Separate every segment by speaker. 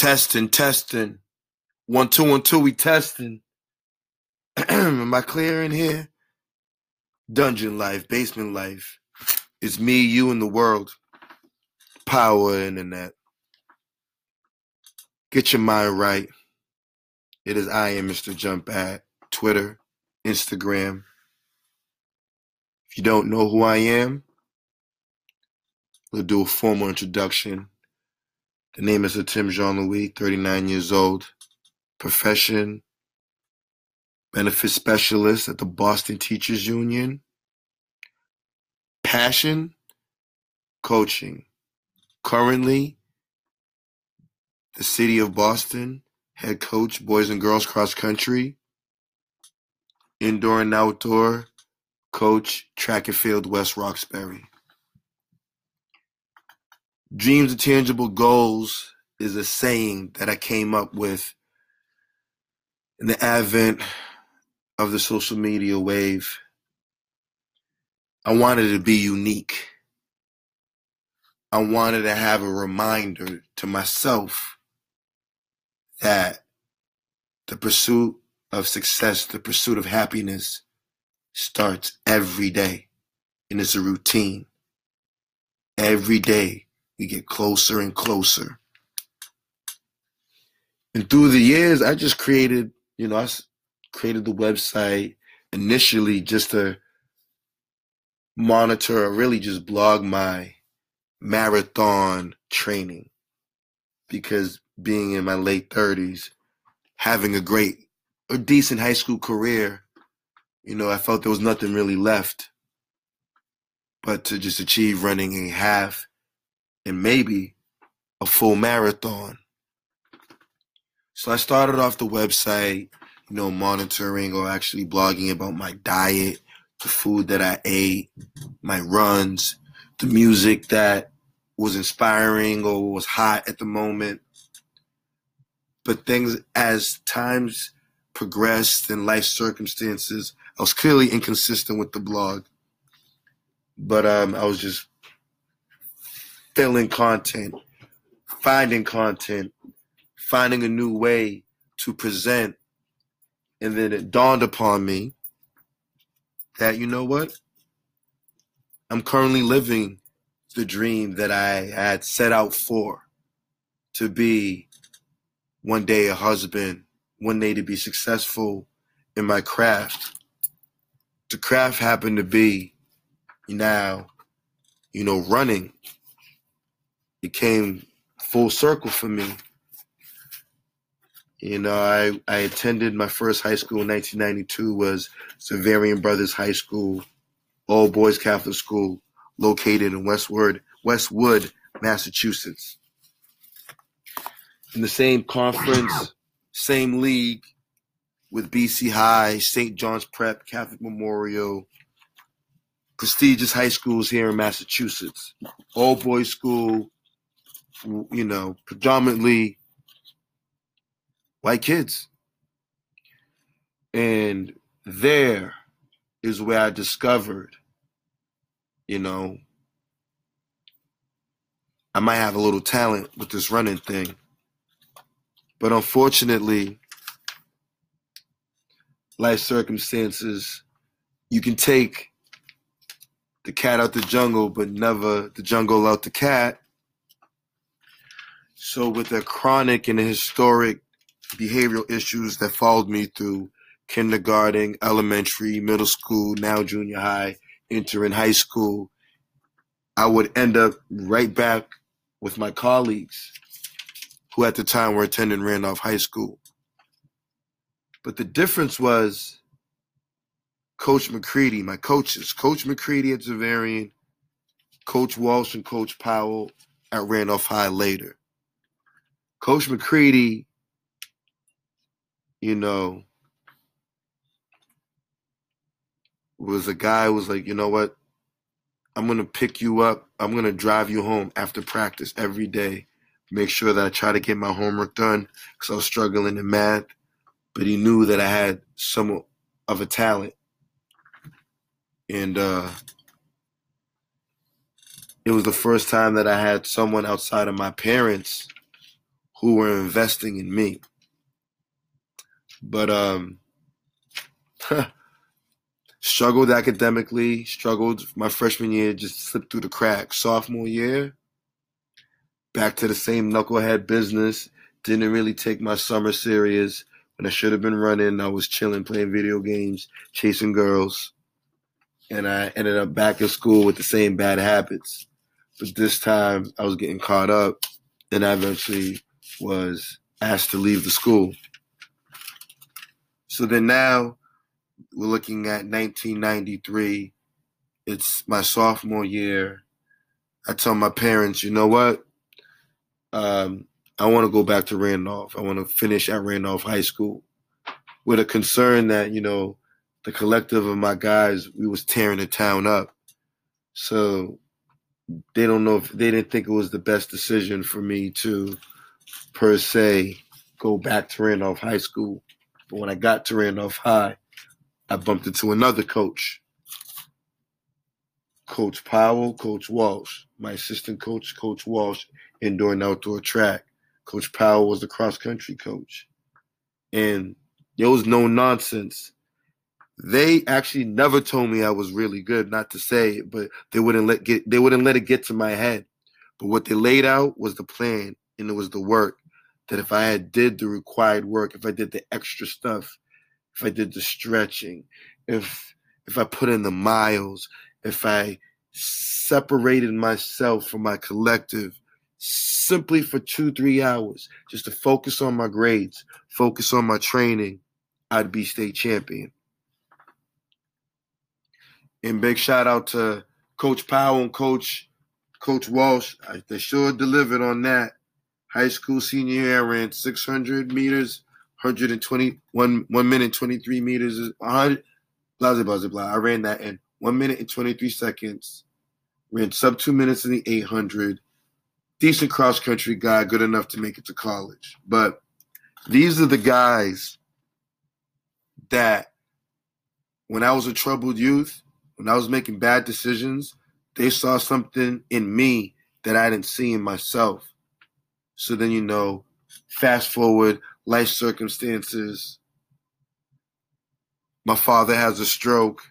Speaker 1: Testing, testing. One, two, one, two, we testing. Am I clear in here? Dungeon life, basement life. It's me, you, and the world. Power internet. Get your mind right. It is I am Mr. Jump at Twitter, Instagram. If you don't know who I am, we'll do a formal introduction. The name is Tim Jean Louis, 39 years old. Profession, benefit specialist at the Boston Teachers Union. Passion, coaching. Currently, the city of Boston, head coach, boys and girls cross country. Indoor and outdoor, coach, track and field, West Roxbury. Dreams of tangible goals is a saying that I came up with in the advent of the social media wave. I wanted to be unique. I wanted to have a reminder to myself that the pursuit of success, the pursuit of happiness starts every day. And it's a routine. Every day we get closer and closer. And through the years, I just created, you know, I created the website initially just to monitor or really just blog my marathon training. Because being in my late 30s, having a great, a decent high school career, you know, I felt there was nothing really left but to just achieve running a half and maybe a full marathon. So I started off the website, you know, monitoring or actually blogging about my diet, the food that I ate, my runs, the music that was inspiring or was hot at the moment. But things as times progressed and life circumstances, I was clearly inconsistent with the blog. But um, I was just filling content, finding content, finding a new way to present. And then it dawned upon me that, you know what? I'm currently living the dream that I had set out for to be one day a husband, one day to be successful in my craft. The craft happened to be now, you know, running it came full circle for me. You know, I, I attended my first high school in 1992 was Xaverian Brothers High School, all boys Catholic school, located in Westwood, Westwood, Massachusetts. In the same conference, same league with BC High, St. John's Prep, Catholic Memorial, prestigious high schools here in Massachusetts. All boys school, you know, predominantly white kids. And there is where I discovered, you know, I might have a little talent with this running thing. But unfortunately, life circumstances, you can take the cat out the jungle, but never the jungle out the cat. So with the chronic and historic behavioral issues that followed me through kindergarten, elementary, middle school, now junior high, entering high school, I would end up right back with my colleagues who at the time were attending Randolph High School. But the difference was Coach McCready, my coaches, Coach McCready at Xaverian, Coach Walsh and Coach Powell at Randolph High later. Coach McCready, you know, was a guy who was like, you know what? I'm gonna pick you up. I'm gonna drive you home after practice every day. Make sure that I try to get my homework done because I was struggling in math. But he knew that I had some of a talent, and uh, it was the first time that I had someone outside of my parents who were investing in me. But um struggled academically, struggled my freshman year, just slipped through the cracks. Sophomore year, back to the same knucklehead business. Didn't really take my summer serious. When I should have been running, I was chilling, playing video games, chasing girls. And I ended up back in school with the same bad habits. But this time I was getting caught up and I eventually was asked to leave the school. So then now we're looking at 1993. It's my sophomore year. I tell my parents, you know what? Um, I want to go back to Randolph. I want to finish at Randolph High School with a concern that, you know, the collective of my guys, we was tearing the town up. So they don't know if they didn't think it was the best decision for me to per se go back to Randolph High School. But when I got to Randolph High, I bumped into another coach, Coach Powell, Coach Walsh, my assistant coach, Coach Walsh, indoor and outdoor track. Coach Powell was the cross country coach. And there was no nonsense. They actually never told me I was really good, not to say it, but they wouldn't let get they wouldn't let it get to my head. But what they laid out was the plan and it was the work. That if I had did the required work, if I did the extra stuff, if I did the stretching, if if I put in the miles, if I separated myself from my collective simply for two, three hours, just to focus on my grades, focus on my training, I'd be state champion. And big shout out to Coach Powell and Coach Coach Walsh. They sure delivered on that. High school senior year, I ran 600 meters, 121, one, one minute, 23 meters, 100, blah, blah, blah, blah. I ran that in one minute and 23 seconds. Ran sub two minutes in the 800. Decent cross country guy, good enough to make it to college. But these are the guys that when I was a troubled youth, when I was making bad decisions, they saw something in me that I didn't see in myself. So then, you know, fast forward, life circumstances. My father has a stroke.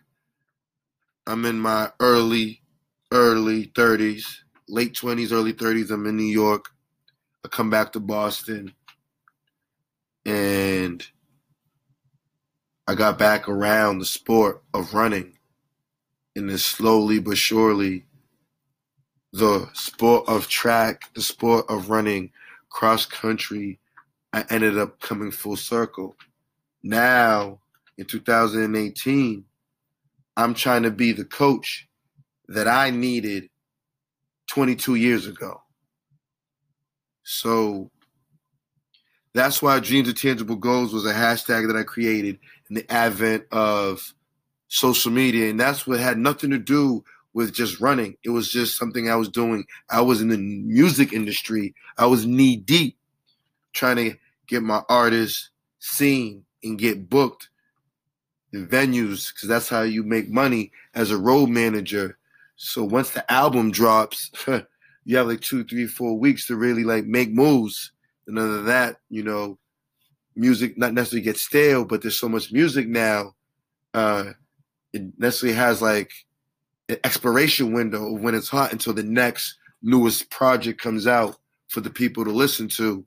Speaker 1: I'm in my early, early 30s, late 20s, early 30s. I'm in New York. I come back to Boston. And I got back around the sport of running. And then slowly but surely, the sport of track, the sport of running, cross country, I ended up coming full circle. Now, in 2018, I'm trying to be the coach that I needed 22 years ago. So that's why Dreams of Tangible Goals was a hashtag that I created in the advent of social media. And that's what had nothing to do with just running. It was just something I was doing. I was in the music industry. I was knee deep trying to get my artists seen and get booked in venues because that's how you make money as a road manager. So once the album drops, you have like two, three, four weeks to really like make moves. And other than that, you know, music not necessarily gets stale, but there's so much music now. Uh, it necessarily has like expiration window when it's hot until the next newest project comes out for the people to listen to.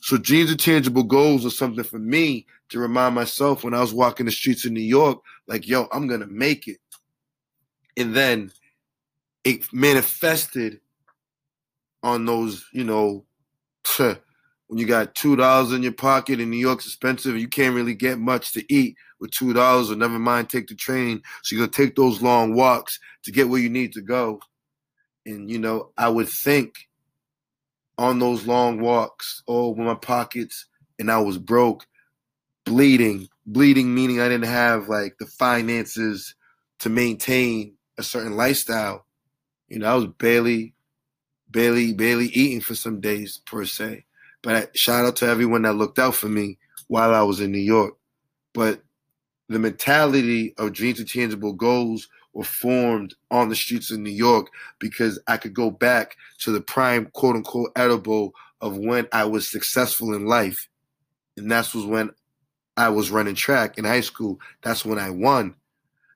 Speaker 1: So dreams and tangible goals are something for me to remind myself when I was walking the streets of New York, like, yo, I'm gonna make it. And then it manifested on those, you know, when you got two dollars in your pocket and New York's expensive, you can't really get much to eat with two dollars, or never mind take the train. So you're gonna take those long walks to get where you need to go. And you know, I would think on those long walks, or with my pockets, and I was broke, bleeding, bleeding meaning I didn't have like the finances to maintain a certain lifestyle. You know, I was barely, barely, barely eating for some days per se. But shout out to everyone that looked out for me while I was in New York. But the mentality of dreams and tangible goals were formed on the streets of New York because I could go back to the prime quote unquote edible of when I was successful in life. And that was when I was running track in high school. That's when I won.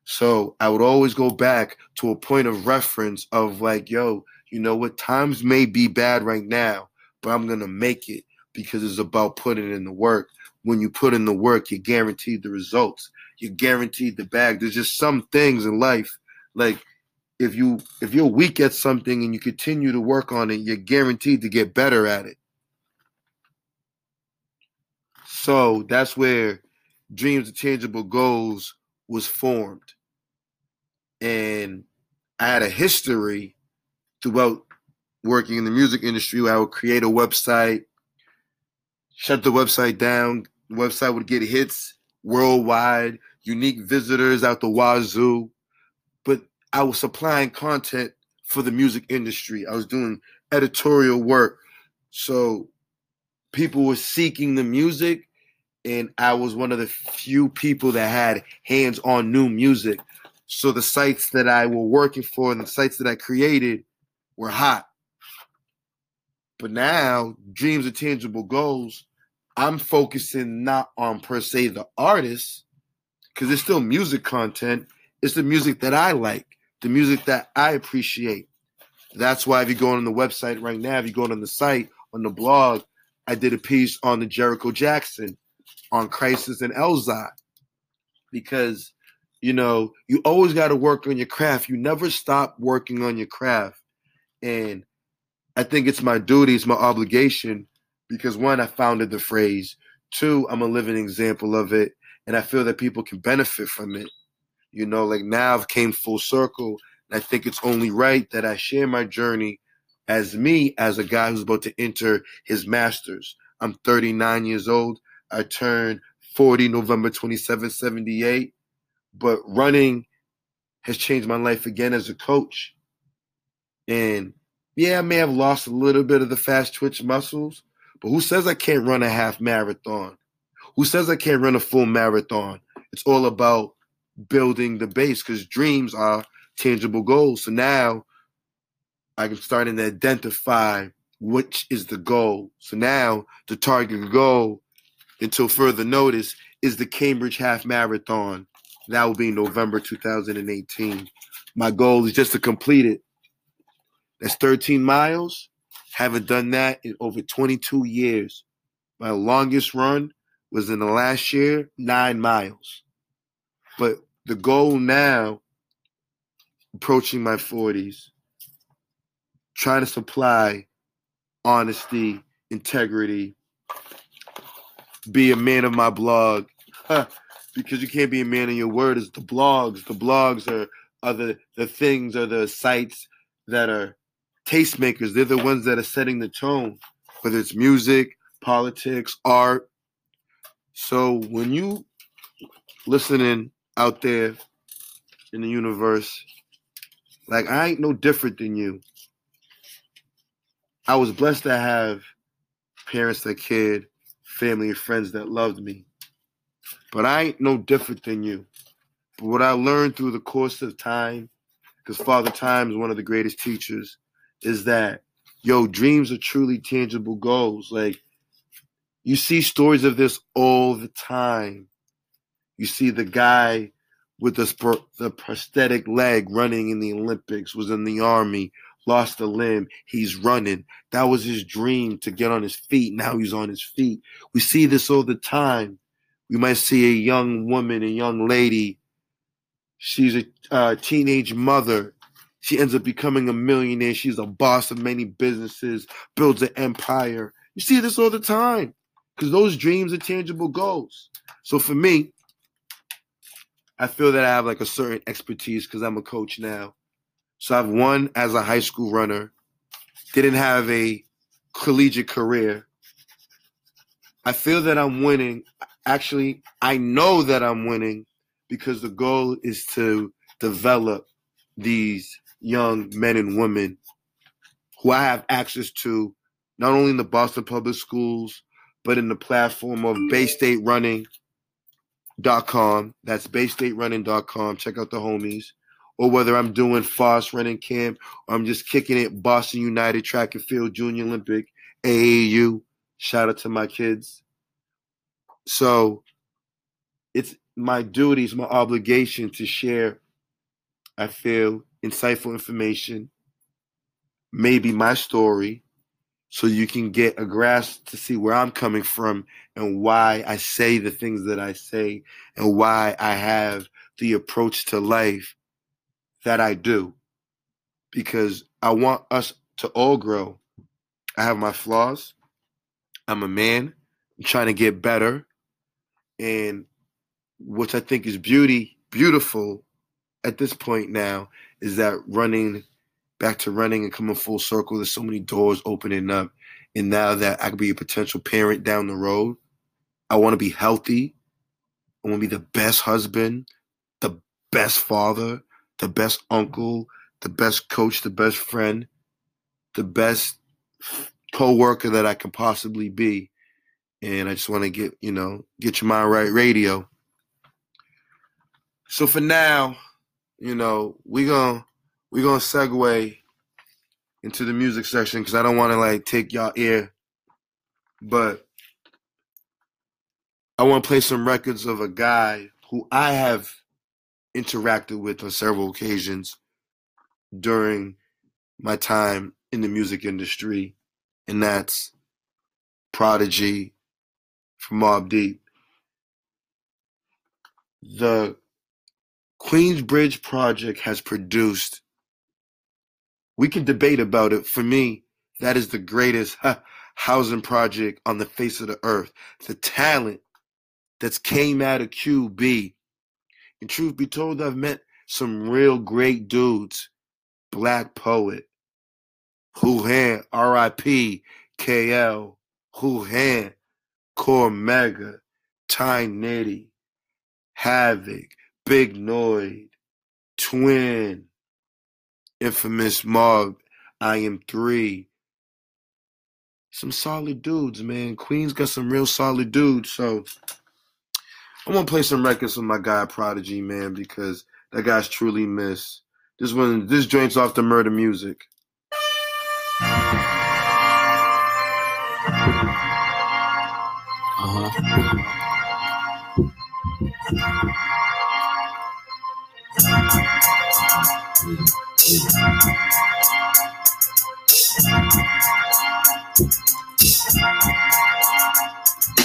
Speaker 1: So I would always go back to a point of reference of like, yo, you know what? Times may be bad right now, but I'm going to make it because it's about putting in the work. When you put in the work, you're guaranteed the results. You're guaranteed the bag. There's just some things in life, like if you if you're weak at something and you continue to work on it, you're guaranteed to get better at it. So that's where Dreams of Tangible Goals was formed. And I had a history throughout working in the music industry where I would create a website, shut the website down. The website would get hits worldwide, unique visitors out the wazoo. But I was supplying content for the music industry. I was doing editorial work. So people were seeking the music, and I was one of the few people that had hands on new music. So the sites that I were working for and the sites that I created were hot. But now, dreams are tangible goals, I'm focusing not on per se the artist, because it's still music content. It's the music that I like, the music that I appreciate. That's why if you go on the website right now, if you go on the site, on the blog, I did a piece on the Jericho Jackson, on Khrysis and Elzhi. Because, you know, you always got to work on your craft. You never stop working on your craft. And I think it's my duty, it's my obligation, because one, I founded the phrase. Two, I'm a living example of it. And I feel that people can benefit from it. You know, like now I've came full circle. And I think it's only right that I share my journey as me, as a guy who's about to enter his master's. I'm 39 years old. I turned 40 November 27, 78. But running has changed my life again as a coach. And yeah, I may have lost a little bit of the fast twitch muscles, but who says I can't run a half marathon? Who says I can't run a full marathon? It's all about building the base because dreams are tangible goals. So now I'm starting to identify which is the goal. So now the target goal, until further notice, is the Cambridge Half Marathon. That will be November 2018. My goal is just to complete it that's 13 miles. Haven't done that in over 22 years. My longest run was in the last year, nine miles. But the goal now, approaching my 40s, trying to supply honesty, integrity, be a man of my blog. because you can't be a man of your word. is the blogs. The blogs are, are the, the things, are the sites that are tastemakers. They're the ones that are setting the tone, whether it's music, politics, art. So when you listening out there in the universe, like I ain't no different than you. I was blessed to have parents that cared, family and friends that loved me. But I ain't no different than you. But what I learned through the course of time, because Father Time is one of the greatest teachers, is that yo, dreams are truly tangible goals. Like you see stories of this all the time. You see the guy with the, the prosthetic leg running in the Olympics, was in the army, lost a limb. He's running. That was his dream to get on his feet. Now he's on his feet. We see this all the time. We might see a young woman, a young lady. She's a uh, teenage mother she ends up becoming a millionaire. She's a boss of many businesses, builds an empire. You see this all the time because those dreams are tangible goals. So for me, I feel that I have like a certain expertise because I'm a coach now. So I've won as a high school runner, didn't have a collegiate career. I feel that I'm winning. Actually, I know that I'm winning because the goal is to develop these young men and women who I have access to, not only in the Boston Public Schools, but in the platform of BayStateRunning.com. That's BayStateRunning.com. Check out the homies. Or whether I'm doing fast running camp or I'm just kicking it Boston United Track and Field Junior Olympic AAU. Shout out to my kids. So it's my duty, it's my obligation to share, I feel, insightful information, maybe my story, so you can get a grasp to see where I'm coming from and why I say the things that I say and why I have the approach to life that I do. Because I want us to all grow. I have my flaws. I'm a man. I'm trying to get better. And which I think is beauty, beautiful at this point now, is that running back to running and coming full circle. There's so many doors opening up. And now that I could be a potential parent down the road, I want to be healthy. I want to be the best husband, the best father, the best uncle, the best coach, the best friend, the best co-worker that I can possibly be. And I just want to get, you know, get your mind right radio. So for now, you know, we going we to segue into the music section cuz I don't want to like take y'all ear. But I want to play some records of a guy who I have interacted with on several occasions during my time in the music industry, and that's Prodigy from Mobb Deep. The Queensbridge Project has produced, we can debate about it. For me, that is the greatest housing project on the face of the earth. The talent that's came out of QB. And truth be told, I've met some real great dudes. Blaq Poet, Huhan, R.I.P., KL, Huhan, Cormega, Ty Nitty, Havoc, Big Noyd, Twin, Infamous Mobb, I Am Three. Some solid dudes, man. Queens got some real solid dudes, so I'm gonna play some records with my guy Prodigy, man, because that guy's truly missed. This one, this joint's off the murder music. Uh-huh. Thank you.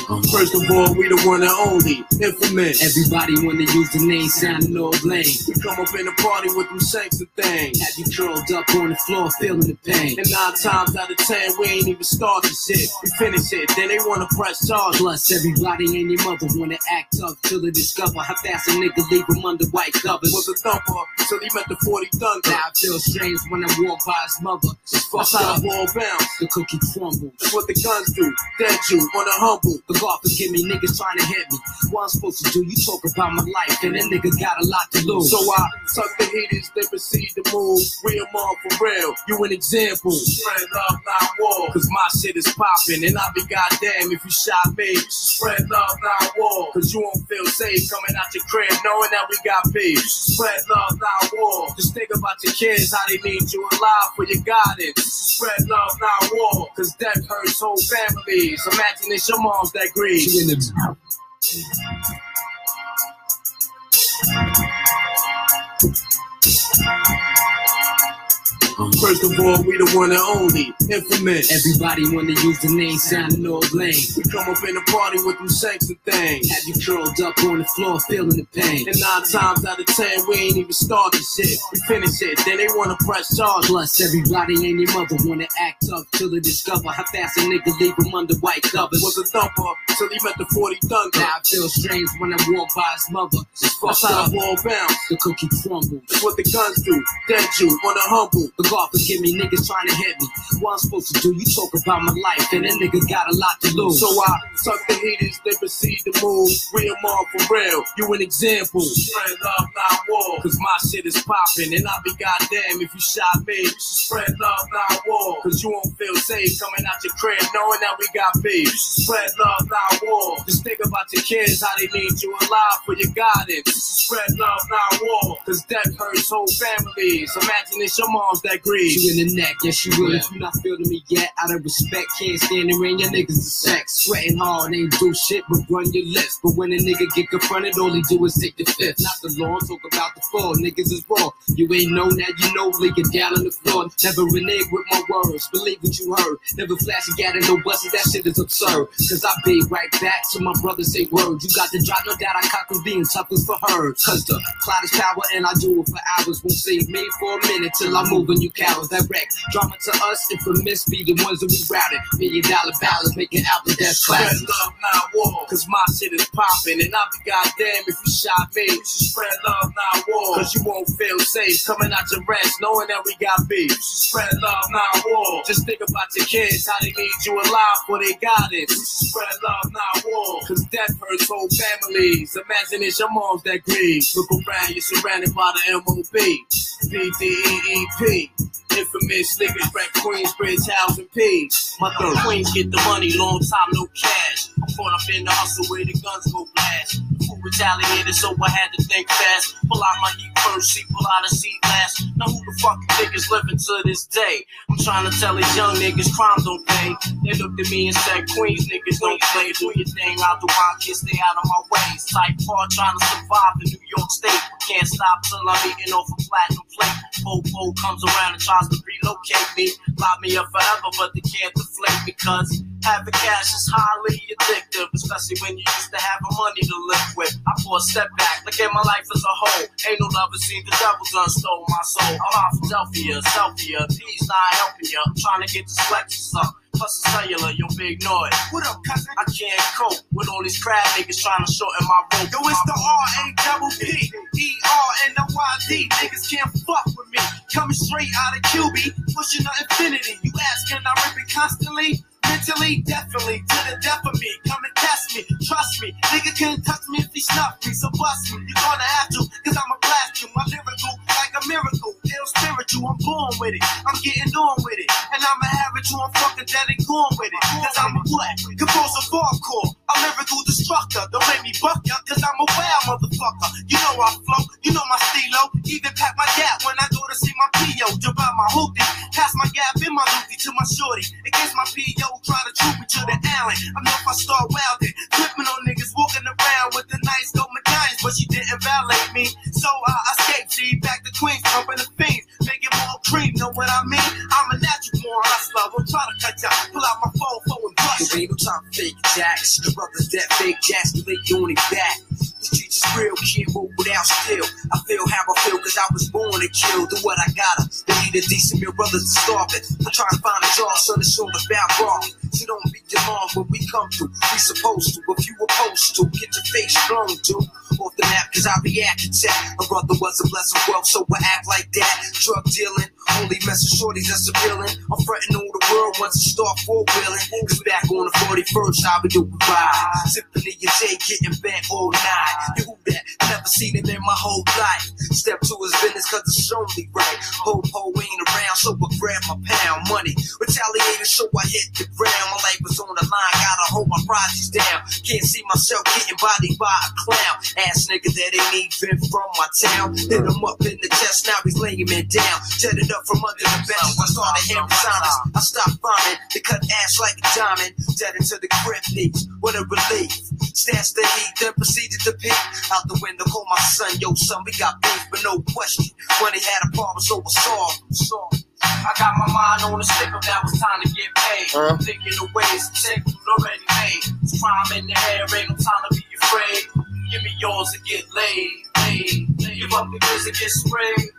Speaker 2: First of all, we the one and only, infamous.
Speaker 3: Everybody wanna use the name sounding all lame.
Speaker 2: We come up in the party with them sexy things.
Speaker 3: Have you curled up on the floor feeling the pain?
Speaker 2: And nine times out of ten, we ain't even started shit. We finish it, then they wanna press charges.
Speaker 3: Plus, everybody and your mother wanna act tough till they discover how fast a nigga leave them under white covers.
Speaker 2: Was a thumper till he met the 40 thunder.
Speaker 3: Now I feel strange when I walk by his mother.
Speaker 2: Just fuck how the wall bounce.
Speaker 3: The cookie crumbles.
Speaker 2: That's what the guns do. Dead you, wanna humble.
Speaker 3: The God forgive me, niggas trying to hit me. What I'm supposed to do? You talk about my life, and that nigga got a lot to lose.
Speaker 2: So I tuck the heaters, they proceed to move. We am on for real. You an example. Spread love, not war. Cause my shit is popping, and I'll be goddamn if you shot me. Spread love, not war. Cause you won't feel safe coming out your crib knowing that we got beef. You should spread love, not war. Just think about your kids, how they need you alive for your guidance. You should spread love, not war. Cause death hurts whole families. Imagine it's your moms that grieve.
Speaker 3: You
Speaker 2: First of all, we the one and only, infamous.
Speaker 3: Everybody wanna use the name sounding all lame.
Speaker 2: We come up in the party with them sexy things.
Speaker 3: Have you curled up on the floor feeling the pain?
Speaker 2: And nine times out of ten, we ain't even started shit. We finish it, then they wanna press charges.
Speaker 3: Plus, everybody and your mother wanna act tough till they discover how fast a nigga leave them under white covers.
Speaker 2: Was a thumper till he met the 40 thunder.
Speaker 3: Now I feel strange when I walk by his mother. Just
Speaker 2: That's
Speaker 3: fuck
Speaker 2: how
Speaker 3: up.
Speaker 2: the wall bounce.
Speaker 3: The cookie crumbles.
Speaker 2: That's what the guns do. Dead you, wanna humble.
Speaker 3: The God forgive me, niggas trying to hit me. What I'm supposed to do? You talk about my life, and that nigga got a lot to lose.
Speaker 2: So I tuck the heaters, they proceed to move. Real am on for real. You an example. Spread love, not war. Cause my shit is popping, and I'll be goddamn if you shot me. You should spread love, not war. Cause you won't feel safe coming out your crib knowing that we got beef. You should spread love, not war. Just think about your kids, how they need you alive for your guidance. You should spread love, not war. Cause death hurts whole families. Imagine it's your moms that
Speaker 4: beef. You in the neck, yes you will. Yeah. If you not feeling me yet, out of respect, can't stand around your niggas to sex. Sweating hard, ain't do shit but run your lips. But when a nigga get confronted, all he do is take the fifth. Not the law, talk about the fall. Niggas is raw. You ain't know now, you know, it down on the floor. Never renege with my words. Believe what you heard. Never flash a gat no buses, that shit is absurd. Cause I be right back to my brother say words. You got the drop, no doubt I cock being tough as for her. Cause the cloud is power and I do it for hours. Won't save me for a minute till I'm moving you. That wreck. Drama to us, infamous be the ones that we routed. Million dollar ballads, making album that's classic.
Speaker 2: Spread love, not war. Cause my shit is popping. And I'll be goddamn if you shot me. You should spread love, not war. Cause you won't feel safe coming out your rest knowing that we got beef. You should spread love, not war. Just think about your kids, how they need you alive for they got it. You should spread love, not war. Cause death hurts whole families. Imagine it's your mom's that grieve. Look around, you're surrounded by the MOB. B-D-E-E-P. Infamous niggas wreck Queensbridge, housing P. My third queens get the money, long time no cash. I'm caught up in the hustle where the guns go blast. Who retaliated, so I had to think fast. Pull out my heat first, see, pull out a seat last. Now who the fuck you think is living to this day? I'm trying to tell these young niggas crime don't pay. They looked at me and said, Queens niggas don't play. Do your thing, I'll do my kids, stay out of my way. Type hard trying to survive in New York State. Can't stop till I'm eating off a platinum plate. Popo comes around and tries to relocate me. Lock me up forever, but they can't deflate me cause having cash is highly addictive, especially when you used to have money to live with. I pull a step back, look at my life as a whole. Ain't no lover seen the devil done stole my soul. I'm out Philadelphia, Selfia, P's not helping you. I'm trying to get this Lexus up. Plus a cellular, big.
Speaker 3: What up, cousin?
Speaker 2: I can't cope with all these crab niggas trying to shorten my rope.
Speaker 3: Yo, it's the R A double P E R N O Y D. Niggas can't fuck with me. Coming straight out of QB, pushing the infinity. You ask, can I rip it constantly? Mentally, definitely, to the death of me. Come and test me, trust me. Nigga can't touch me if he snuff me, so bust me. You're gonna have to, cause I'ma blast you. My lyrical, like a miracle. Ill spiritual, I'm born with it. I'm getting on with it. And I'ma have it you, I'm fucking dead and gone with it. Cause I'm a what? Composer hardcore. A lyrical destructor. Don't make me buck ya, cause I'm a wild motherfucker. You know I flow, you know my stilo. Even pack my gap when I see my PO. Out my hoopty, pass my gap in my loopy to my shorty. Against my PO, try to troop me to the alley. I know if I start wilding, flipping on niggas walking around with the nice gold medallions, but she didn't violate me. So I escaped, see, back to Queens, pumping the fiends, making more cream, know what I mean? I'm a natural born hustler, won't try to cut ya. Pull out my phone, phone and bust.
Speaker 4: Ain't no time for fake jacks. The brothers that fake jacks, do they on it back. To. Do what I gotta. They need a decent meal, brothers to starve it. I'm trying to find a job, son, it's all about rock. So don't be alarmed when we come through. We supposed to, if you opposed to, get your face blown to. Off the map, cause I be architect. A brother was a blessing wealth, so I act like that. Drug dealing, only messing shorties that's appealing. I'm fretting all the world once I start four wheeling. Cause back on the 41st, I'll be doing ride. Sipping in your day, getting bent all night. You Never seen him in my whole life. Step to his business cause it's only right. Ho ho ain't around, so I grab my pound money. Retaliated, so I hit the ground. My life was on the line, gotta hold my projects down. Can't see myself getting bodied by a clown. Ass nigga that ain't even from my town. Hit him up in the chest, now he's laying me down. Jetted up from under the bench, I started hearing silence. I stopped rhyming, they cut ass like a diamond. Dead into the grip piece, what a relief. Stands the heat, then proceeded to peek. Out the window, call my son, yo son, we got beef, but no question. When he had a problem, so was solved. solved.
Speaker 2: I got my mind on the sticker, now it's time to get paid.
Speaker 1: Huh?
Speaker 2: Thinking of ways to take food already made. It's crime in the air, ain't no time to be afraid. Give me yours and get laid, laid, laid. Give up the goods and get sprayed.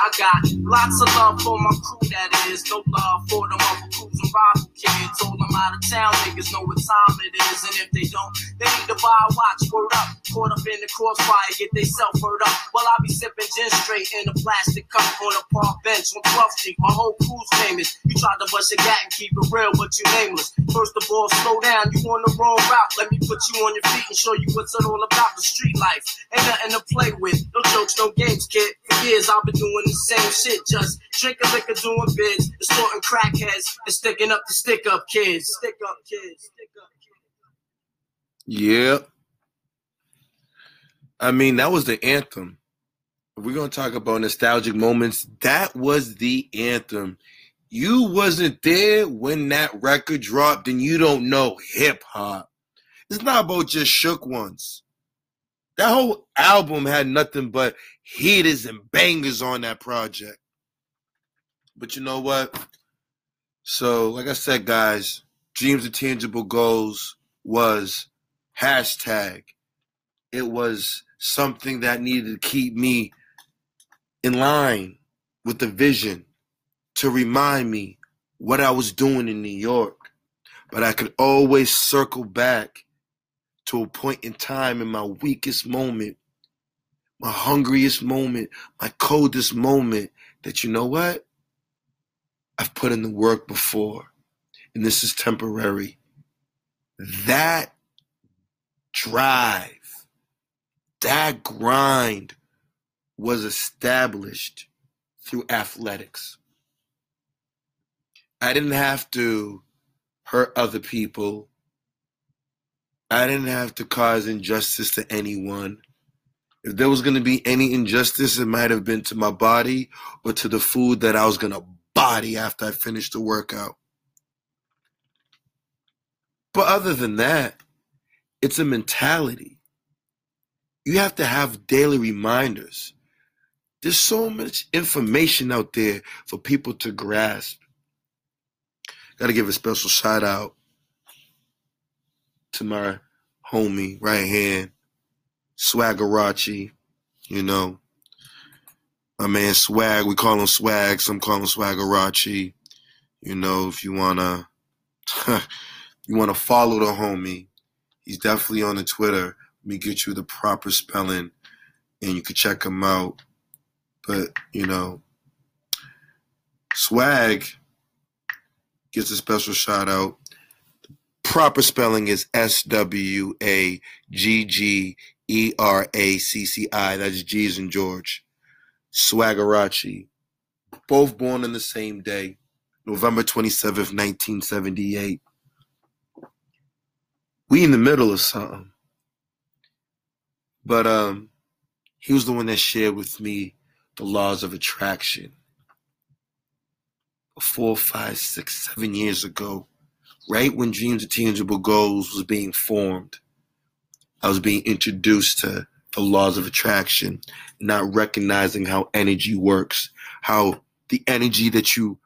Speaker 2: I got lots of love for my crew, that is. No love for them other crews and rival kids. All them out of town niggas know what time it is. And if they don't, they need to buy a watch. Word up. Caught up in the crossfire, get they self hurt up. While I be sipping gin straight in a plastic cup on a park bench on 12th Street. My whole crew's famous. You tried to bust a gat and keep it real, but you nameless. First of all, slow down. You on the wrong route. Let me put you on your feet and show you what's it all about. The street life ain't nothing to play with. No jokes, no games, kid. For years I've been doing the same shit. Just drinking liquor, doing bids, extorting crackheads, and sticking up the stick up kids. Stick up kids. Stick up kids.
Speaker 1: Yep. I mean, that was the anthem. We're gonna talk about nostalgic moments, that was the anthem. You wasn't there when that record dropped, and you don't know hip hop. It's not about just shook ones. That whole album had nothing but hitters and bangers on that project. But you know what? So, like I said, guys, dreams of tangible goals was hashtag. It was something that needed to keep me in line with the vision to remind me what I was doing in New York. But I could always circle back to a point in time in my weakest moment, my hungriest moment, my coldest moment that you know what? I've put in the work before and this is temporary. That drive, that grind was established through athletics. I didn't have to hurt other people. I didn't have to cause injustice to anyone. If there was going to be any injustice, it might have been to my body or to the food that I was going to body after I finished the workout. But other than that, it's a mentality. You have to have daily reminders. There's so much information out there for people to grasp. Got to give a special shout out to my homie right hand, Swaggeracci, You know, my man Swag. We call him Swag. Some call him Swaggeracci. You know, if you wanna you want to follow the homie, he's definitely on the Twitter. Let me get you the proper spelling, and you can check him out. But you know, Swag gets a special shout out. Proper spelling is S W A G G E R A C C I. That's G's and George. Swaggeracci. Both born on the same day, November 27th, 1978 we in the middle of something. But um, he was the one that shared with me the laws of attraction. Four, five, six, seven years ago, right when Dreams of Tangible Goals was being formed, I was being introduced to the laws of attraction, not recognizing how energy works, how the energy that you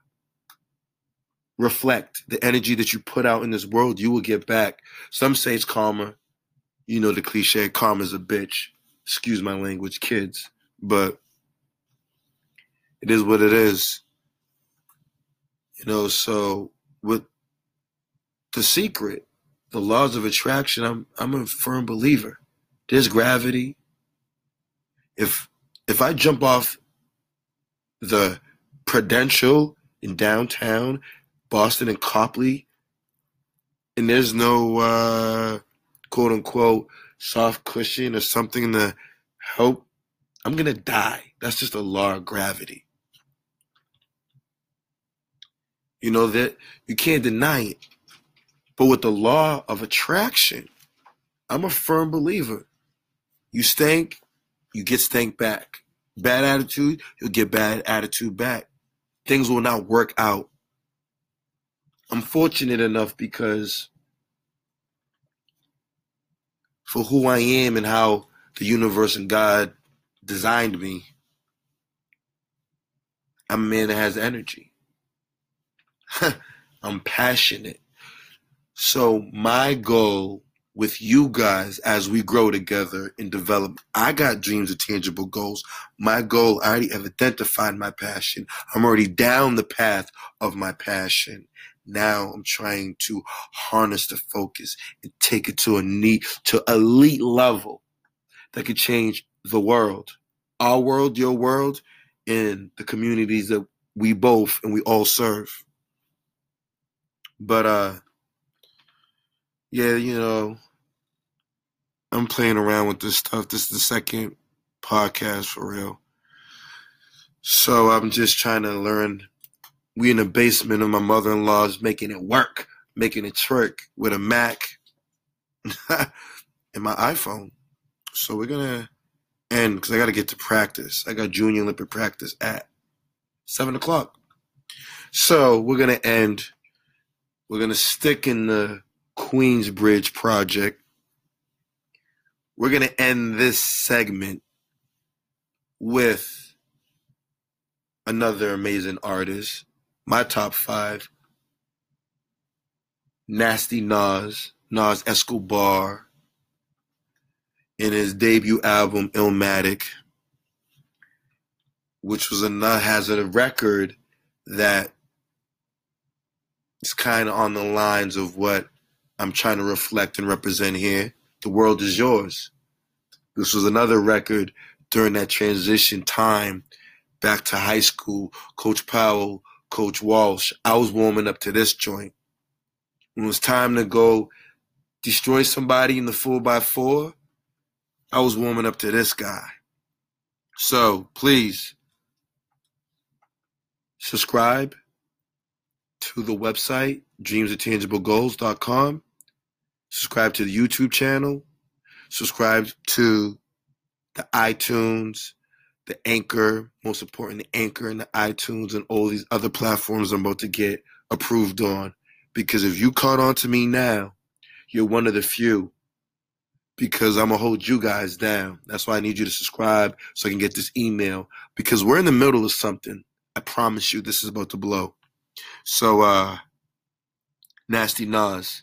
Speaker 1: reflect the energy that you put out in this world, you will get back. Some say it's karma. You know the cliche, karma's a bitch. Excuse my language, kids. But it is what it is. You know, so with the secret, the laws of attraction, I'm I'm a firm believer. There's gravity. If if I jump off the Prudential in downtown Boston and Copley, and there's no uh, quote unquote soft cushion or something to help, I'm gonna die. That's just a law of gravity. You know that you can't deny it. But with the law of attraction, I'm a firm believer. You stink, you get stank back. Bad attitude, you'll get bad attitude back. Things will not work out I'm fortunate enough because for who I am and how the universe and God designed me, I'm a man that has energy. I'm passionate. So my goal with you guys as we grow together and develop. I got dreams of tangible goals. My goal, I already have identified my passion. I'm already down the path of my passion. Now I'm trying to harness the focus and take it to a neat, to elite level that could change the world, our world, your world, and the communities that we both and we all serve. But uh, yeah, you know, I'm playing around with this stuff. This is the second podcast for real. So I'm just trying to learn we in the basement of my mother-in-law's making it work, making it twerk with a Mac and my iPhone. So we're gonna end because I got to get to practice, I got junior Olympic practice at seven o'clock. So we're gonna end. We're gonna stick in the Queensbridge project. We're gonna end this segment with another amazing artist. My top five. Nasty Nas, Nas Escobar, in his debut album Illmatic, which was a has a record that is kind of on the lines of what I'm trying to reflect and represent here. The world is yours. This was another record during that transition time back to high school. Coach Powell, Coach Walsh. I was warming up to this joint. When it was time to go destroy somebody in the four by four, I was warming up to this guy. So please subscribe to the website, dreamsattangiblegoals.com. Subscribe to the YouTube channel. Subscribe to the iTunes, the Anchor, most important, the Anchor and the iTunes and all these other platforms I'm about to get approved on. Because if you caught on to me now, you're one of the few because I'm gonna hold you guys down. That's why I need you to subscribe so I can get this email because we're in the middle of something. I promise you, this is about to blow. So, uh, Nasty Nas.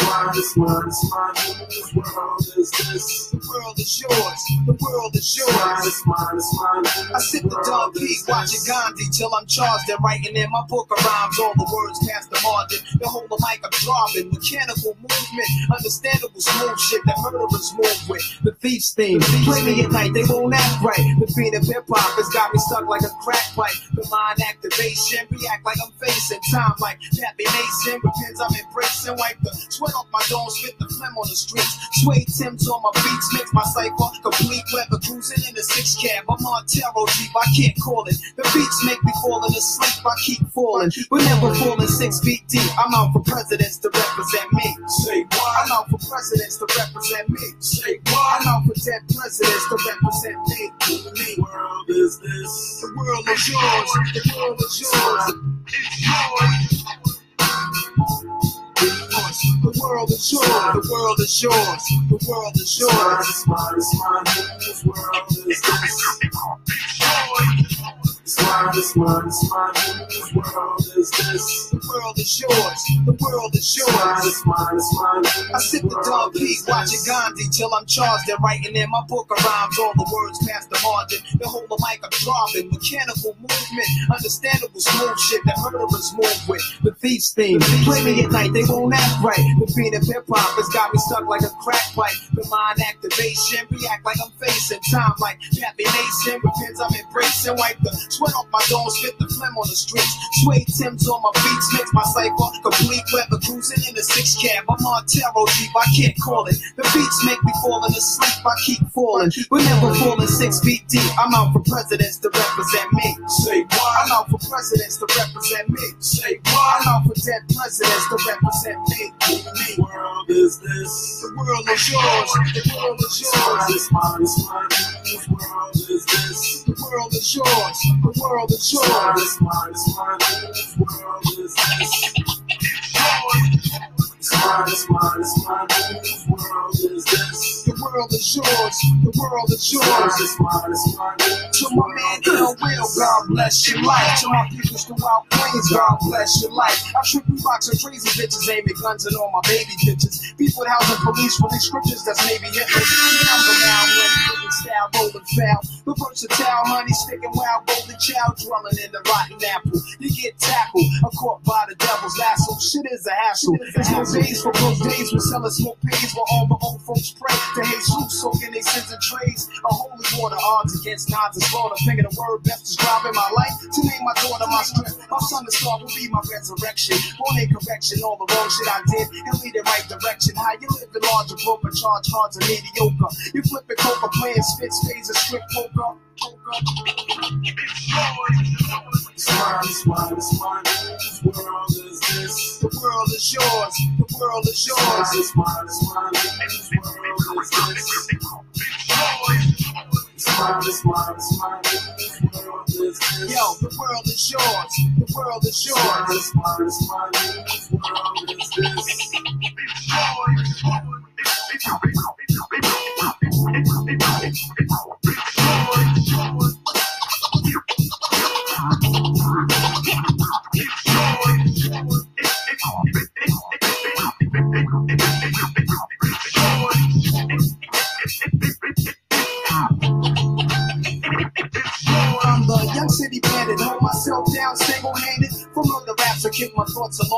Speaker 5: Mine is mine is world is this? The world is yours. The world is yours. Mine is mine is mine. I sit the dog peak watching Gandhi till I'm charged and writing in my book of rhymes. All the words past the margin. The whole of mic I'm dropping. Mechanical movement. Understandable smooth shit that murderers move with. The thief's theme. Play me at night. They won't act right. The beat of hip hop has got me stuck like a crack pipe. The mind activation. React like I'm facing time like Pappy Mason. Pins I'm embracing. Wipe the sweat off my dome. Spit the phlegm on the streets. Sway Tim's on my beats. Makes my cipher complete. Weather cruising in a six cab. I'm on tarot deep. I can't call it. The beats make me falling asleep. I keep falling. But never falling six feet deep. I'm out for presidents to represent me. Say what? I'm out for presidents to represent me. Say what? I'm out for dead presidents to represent me. The world is this. The world is yours. The world is yours. It's yours. The world is yours. The world is yours. The world is yours. Mine. World is this? Mine is mine. Whose world is this? The world is yours. The world is yours. Mine is mine. I sit the dog peak watching Gandhi till I'm charged and writing in my book rhymes. All the words past the margin. The whole of mic I'm dropping. Mechanical movement. Understandable smooth shit that murderers move with. The thief's theme. Play me at night. They won't act right. The beat of hip hop has got me stuck like a crack pipe. The mind activation. React like I'm facing time like Pappy Mason. With I'm embracing. Wipe the sweat off my dome. Spit the phlegm on the streets. Sway Tim's on my beats. Makes my cipher complete. Weather cruising in a six cab. I'm on tarot deep. I can't call it. The beats make me falling asleep. I keep falling. But never falling six feet deep. I'm out for presidents to represent me. Say what? I'm out for presidents to represent me. Say what? I'm out for dead presidents to represent me. The world is this. The world is yours. The world is yours. Mine is mine. Whose world is this? The world is yours. The world is yours. Mine is mine. Whose world is this? It's mine, it's mine, it's world is this? The world is yours. The world is yours. It's mine, it's mine. To my man, Ill Will, God bless your life. To my peoples throughout Queens, God bless your life. I you rocks and crazy bitches, aiming guns at all my baby bitches. Beef with housing police, release scriptures that's maybe hitless. I'm the now when style, rolling foul. The versatile honey, sticking wild, golden child, dwelling in the rotten apple. You get tackled, or caught by the devil's lasso. Shit is a hassle. It's no days for those days when selling smoke pays while all my old folks pray to Jesus, soaking their sins and trays. A holy water odds against nods and slaughter. Finger the word best describe in my life to name my daughter my strength. My son, the star, will be my resurrection. Born in correction, all the wrong shit I did, and lead in right direction. How you live in larger broke, but charge cards are mediocre. You flip flipping coca, playing spit spades, and strip poker.
Speaker 6: Smile, smile, smile. Whose world is this?
Speaker 5: The world is yours. The world is yours.
Speaker 6: Smile, smile, smile. Whose. Whose world is this?
Speaker 5: Yo, the world is yours. The world is yours.
Speaker 6: smile, smile. Whose world is this?
Speaker 5: I'm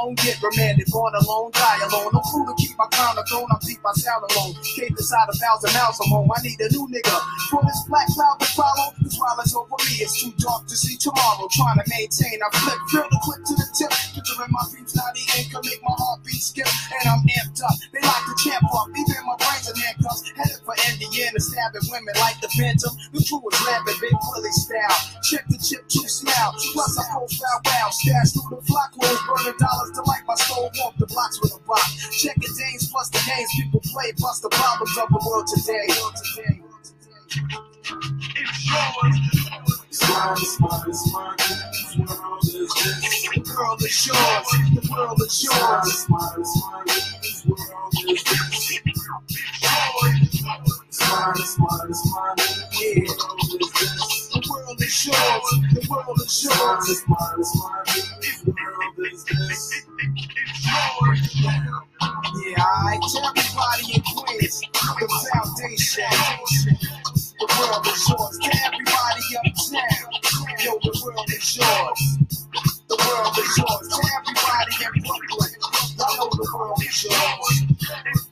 Speaker 5: alone, get remanded, born alone, die alone. No fool to keep my crown on throne, I keep my sound alone. Cave inside a thousand miles from home, I need a new nigga. For this black cloud to follow, the twilight over me, it's too dark to see tomorrow. Trying to maintain, I flip, fill the clip to the tip. Picturing my dreams not eating, can make my heartbeat skip. And I'm amped up, they like to champ up, even my brains in handcuffs. Headed for Indiana, stabbing women like the Phantom. The crew is rapping, Big Willie style. Check the chip to smile. Plus, I profile wow. Stash through the flock rolls, burning dollars to light my soul. Walk the blocks with a rock. Check the plus the names people play, plus the problems of the world today.
Speaker 6: Smile, smile. Whose world is this?
Speaker 5: The world is yours. The world is yours.
Speaker 6: smile, smile. Whose world is this? Smile, smile, smile.
Speaker 5: Yeah.
Speaker 6: Whose world?
Speaker 5: The world is yours. The world is yours.
Speaker 6: smile, smile. Whose world is this?
Speaker 5: Yeah, I tell everybody in Queens, the foundation. World is yours. Everybody uptown, yo, the world is yours. The world is yours. Everybody in Brooklyn, I know the world is yours.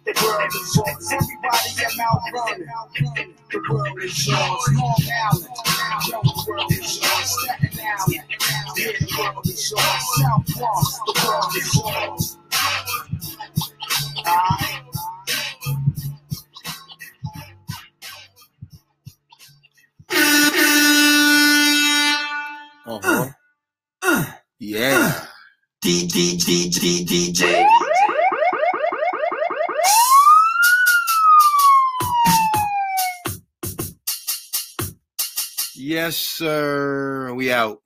Speaker 5: The world is yours. Everybody in Mount Vernon, the world is yours. Long Island, yo, the world is yours. Staten Island, yeah, the world is yours. South Bronx, the world is yours.
Speaker 1: Uh huh. Yeah.
Speaker 3: D D D D DJ.
Speaker 1: Yes, sir. We out.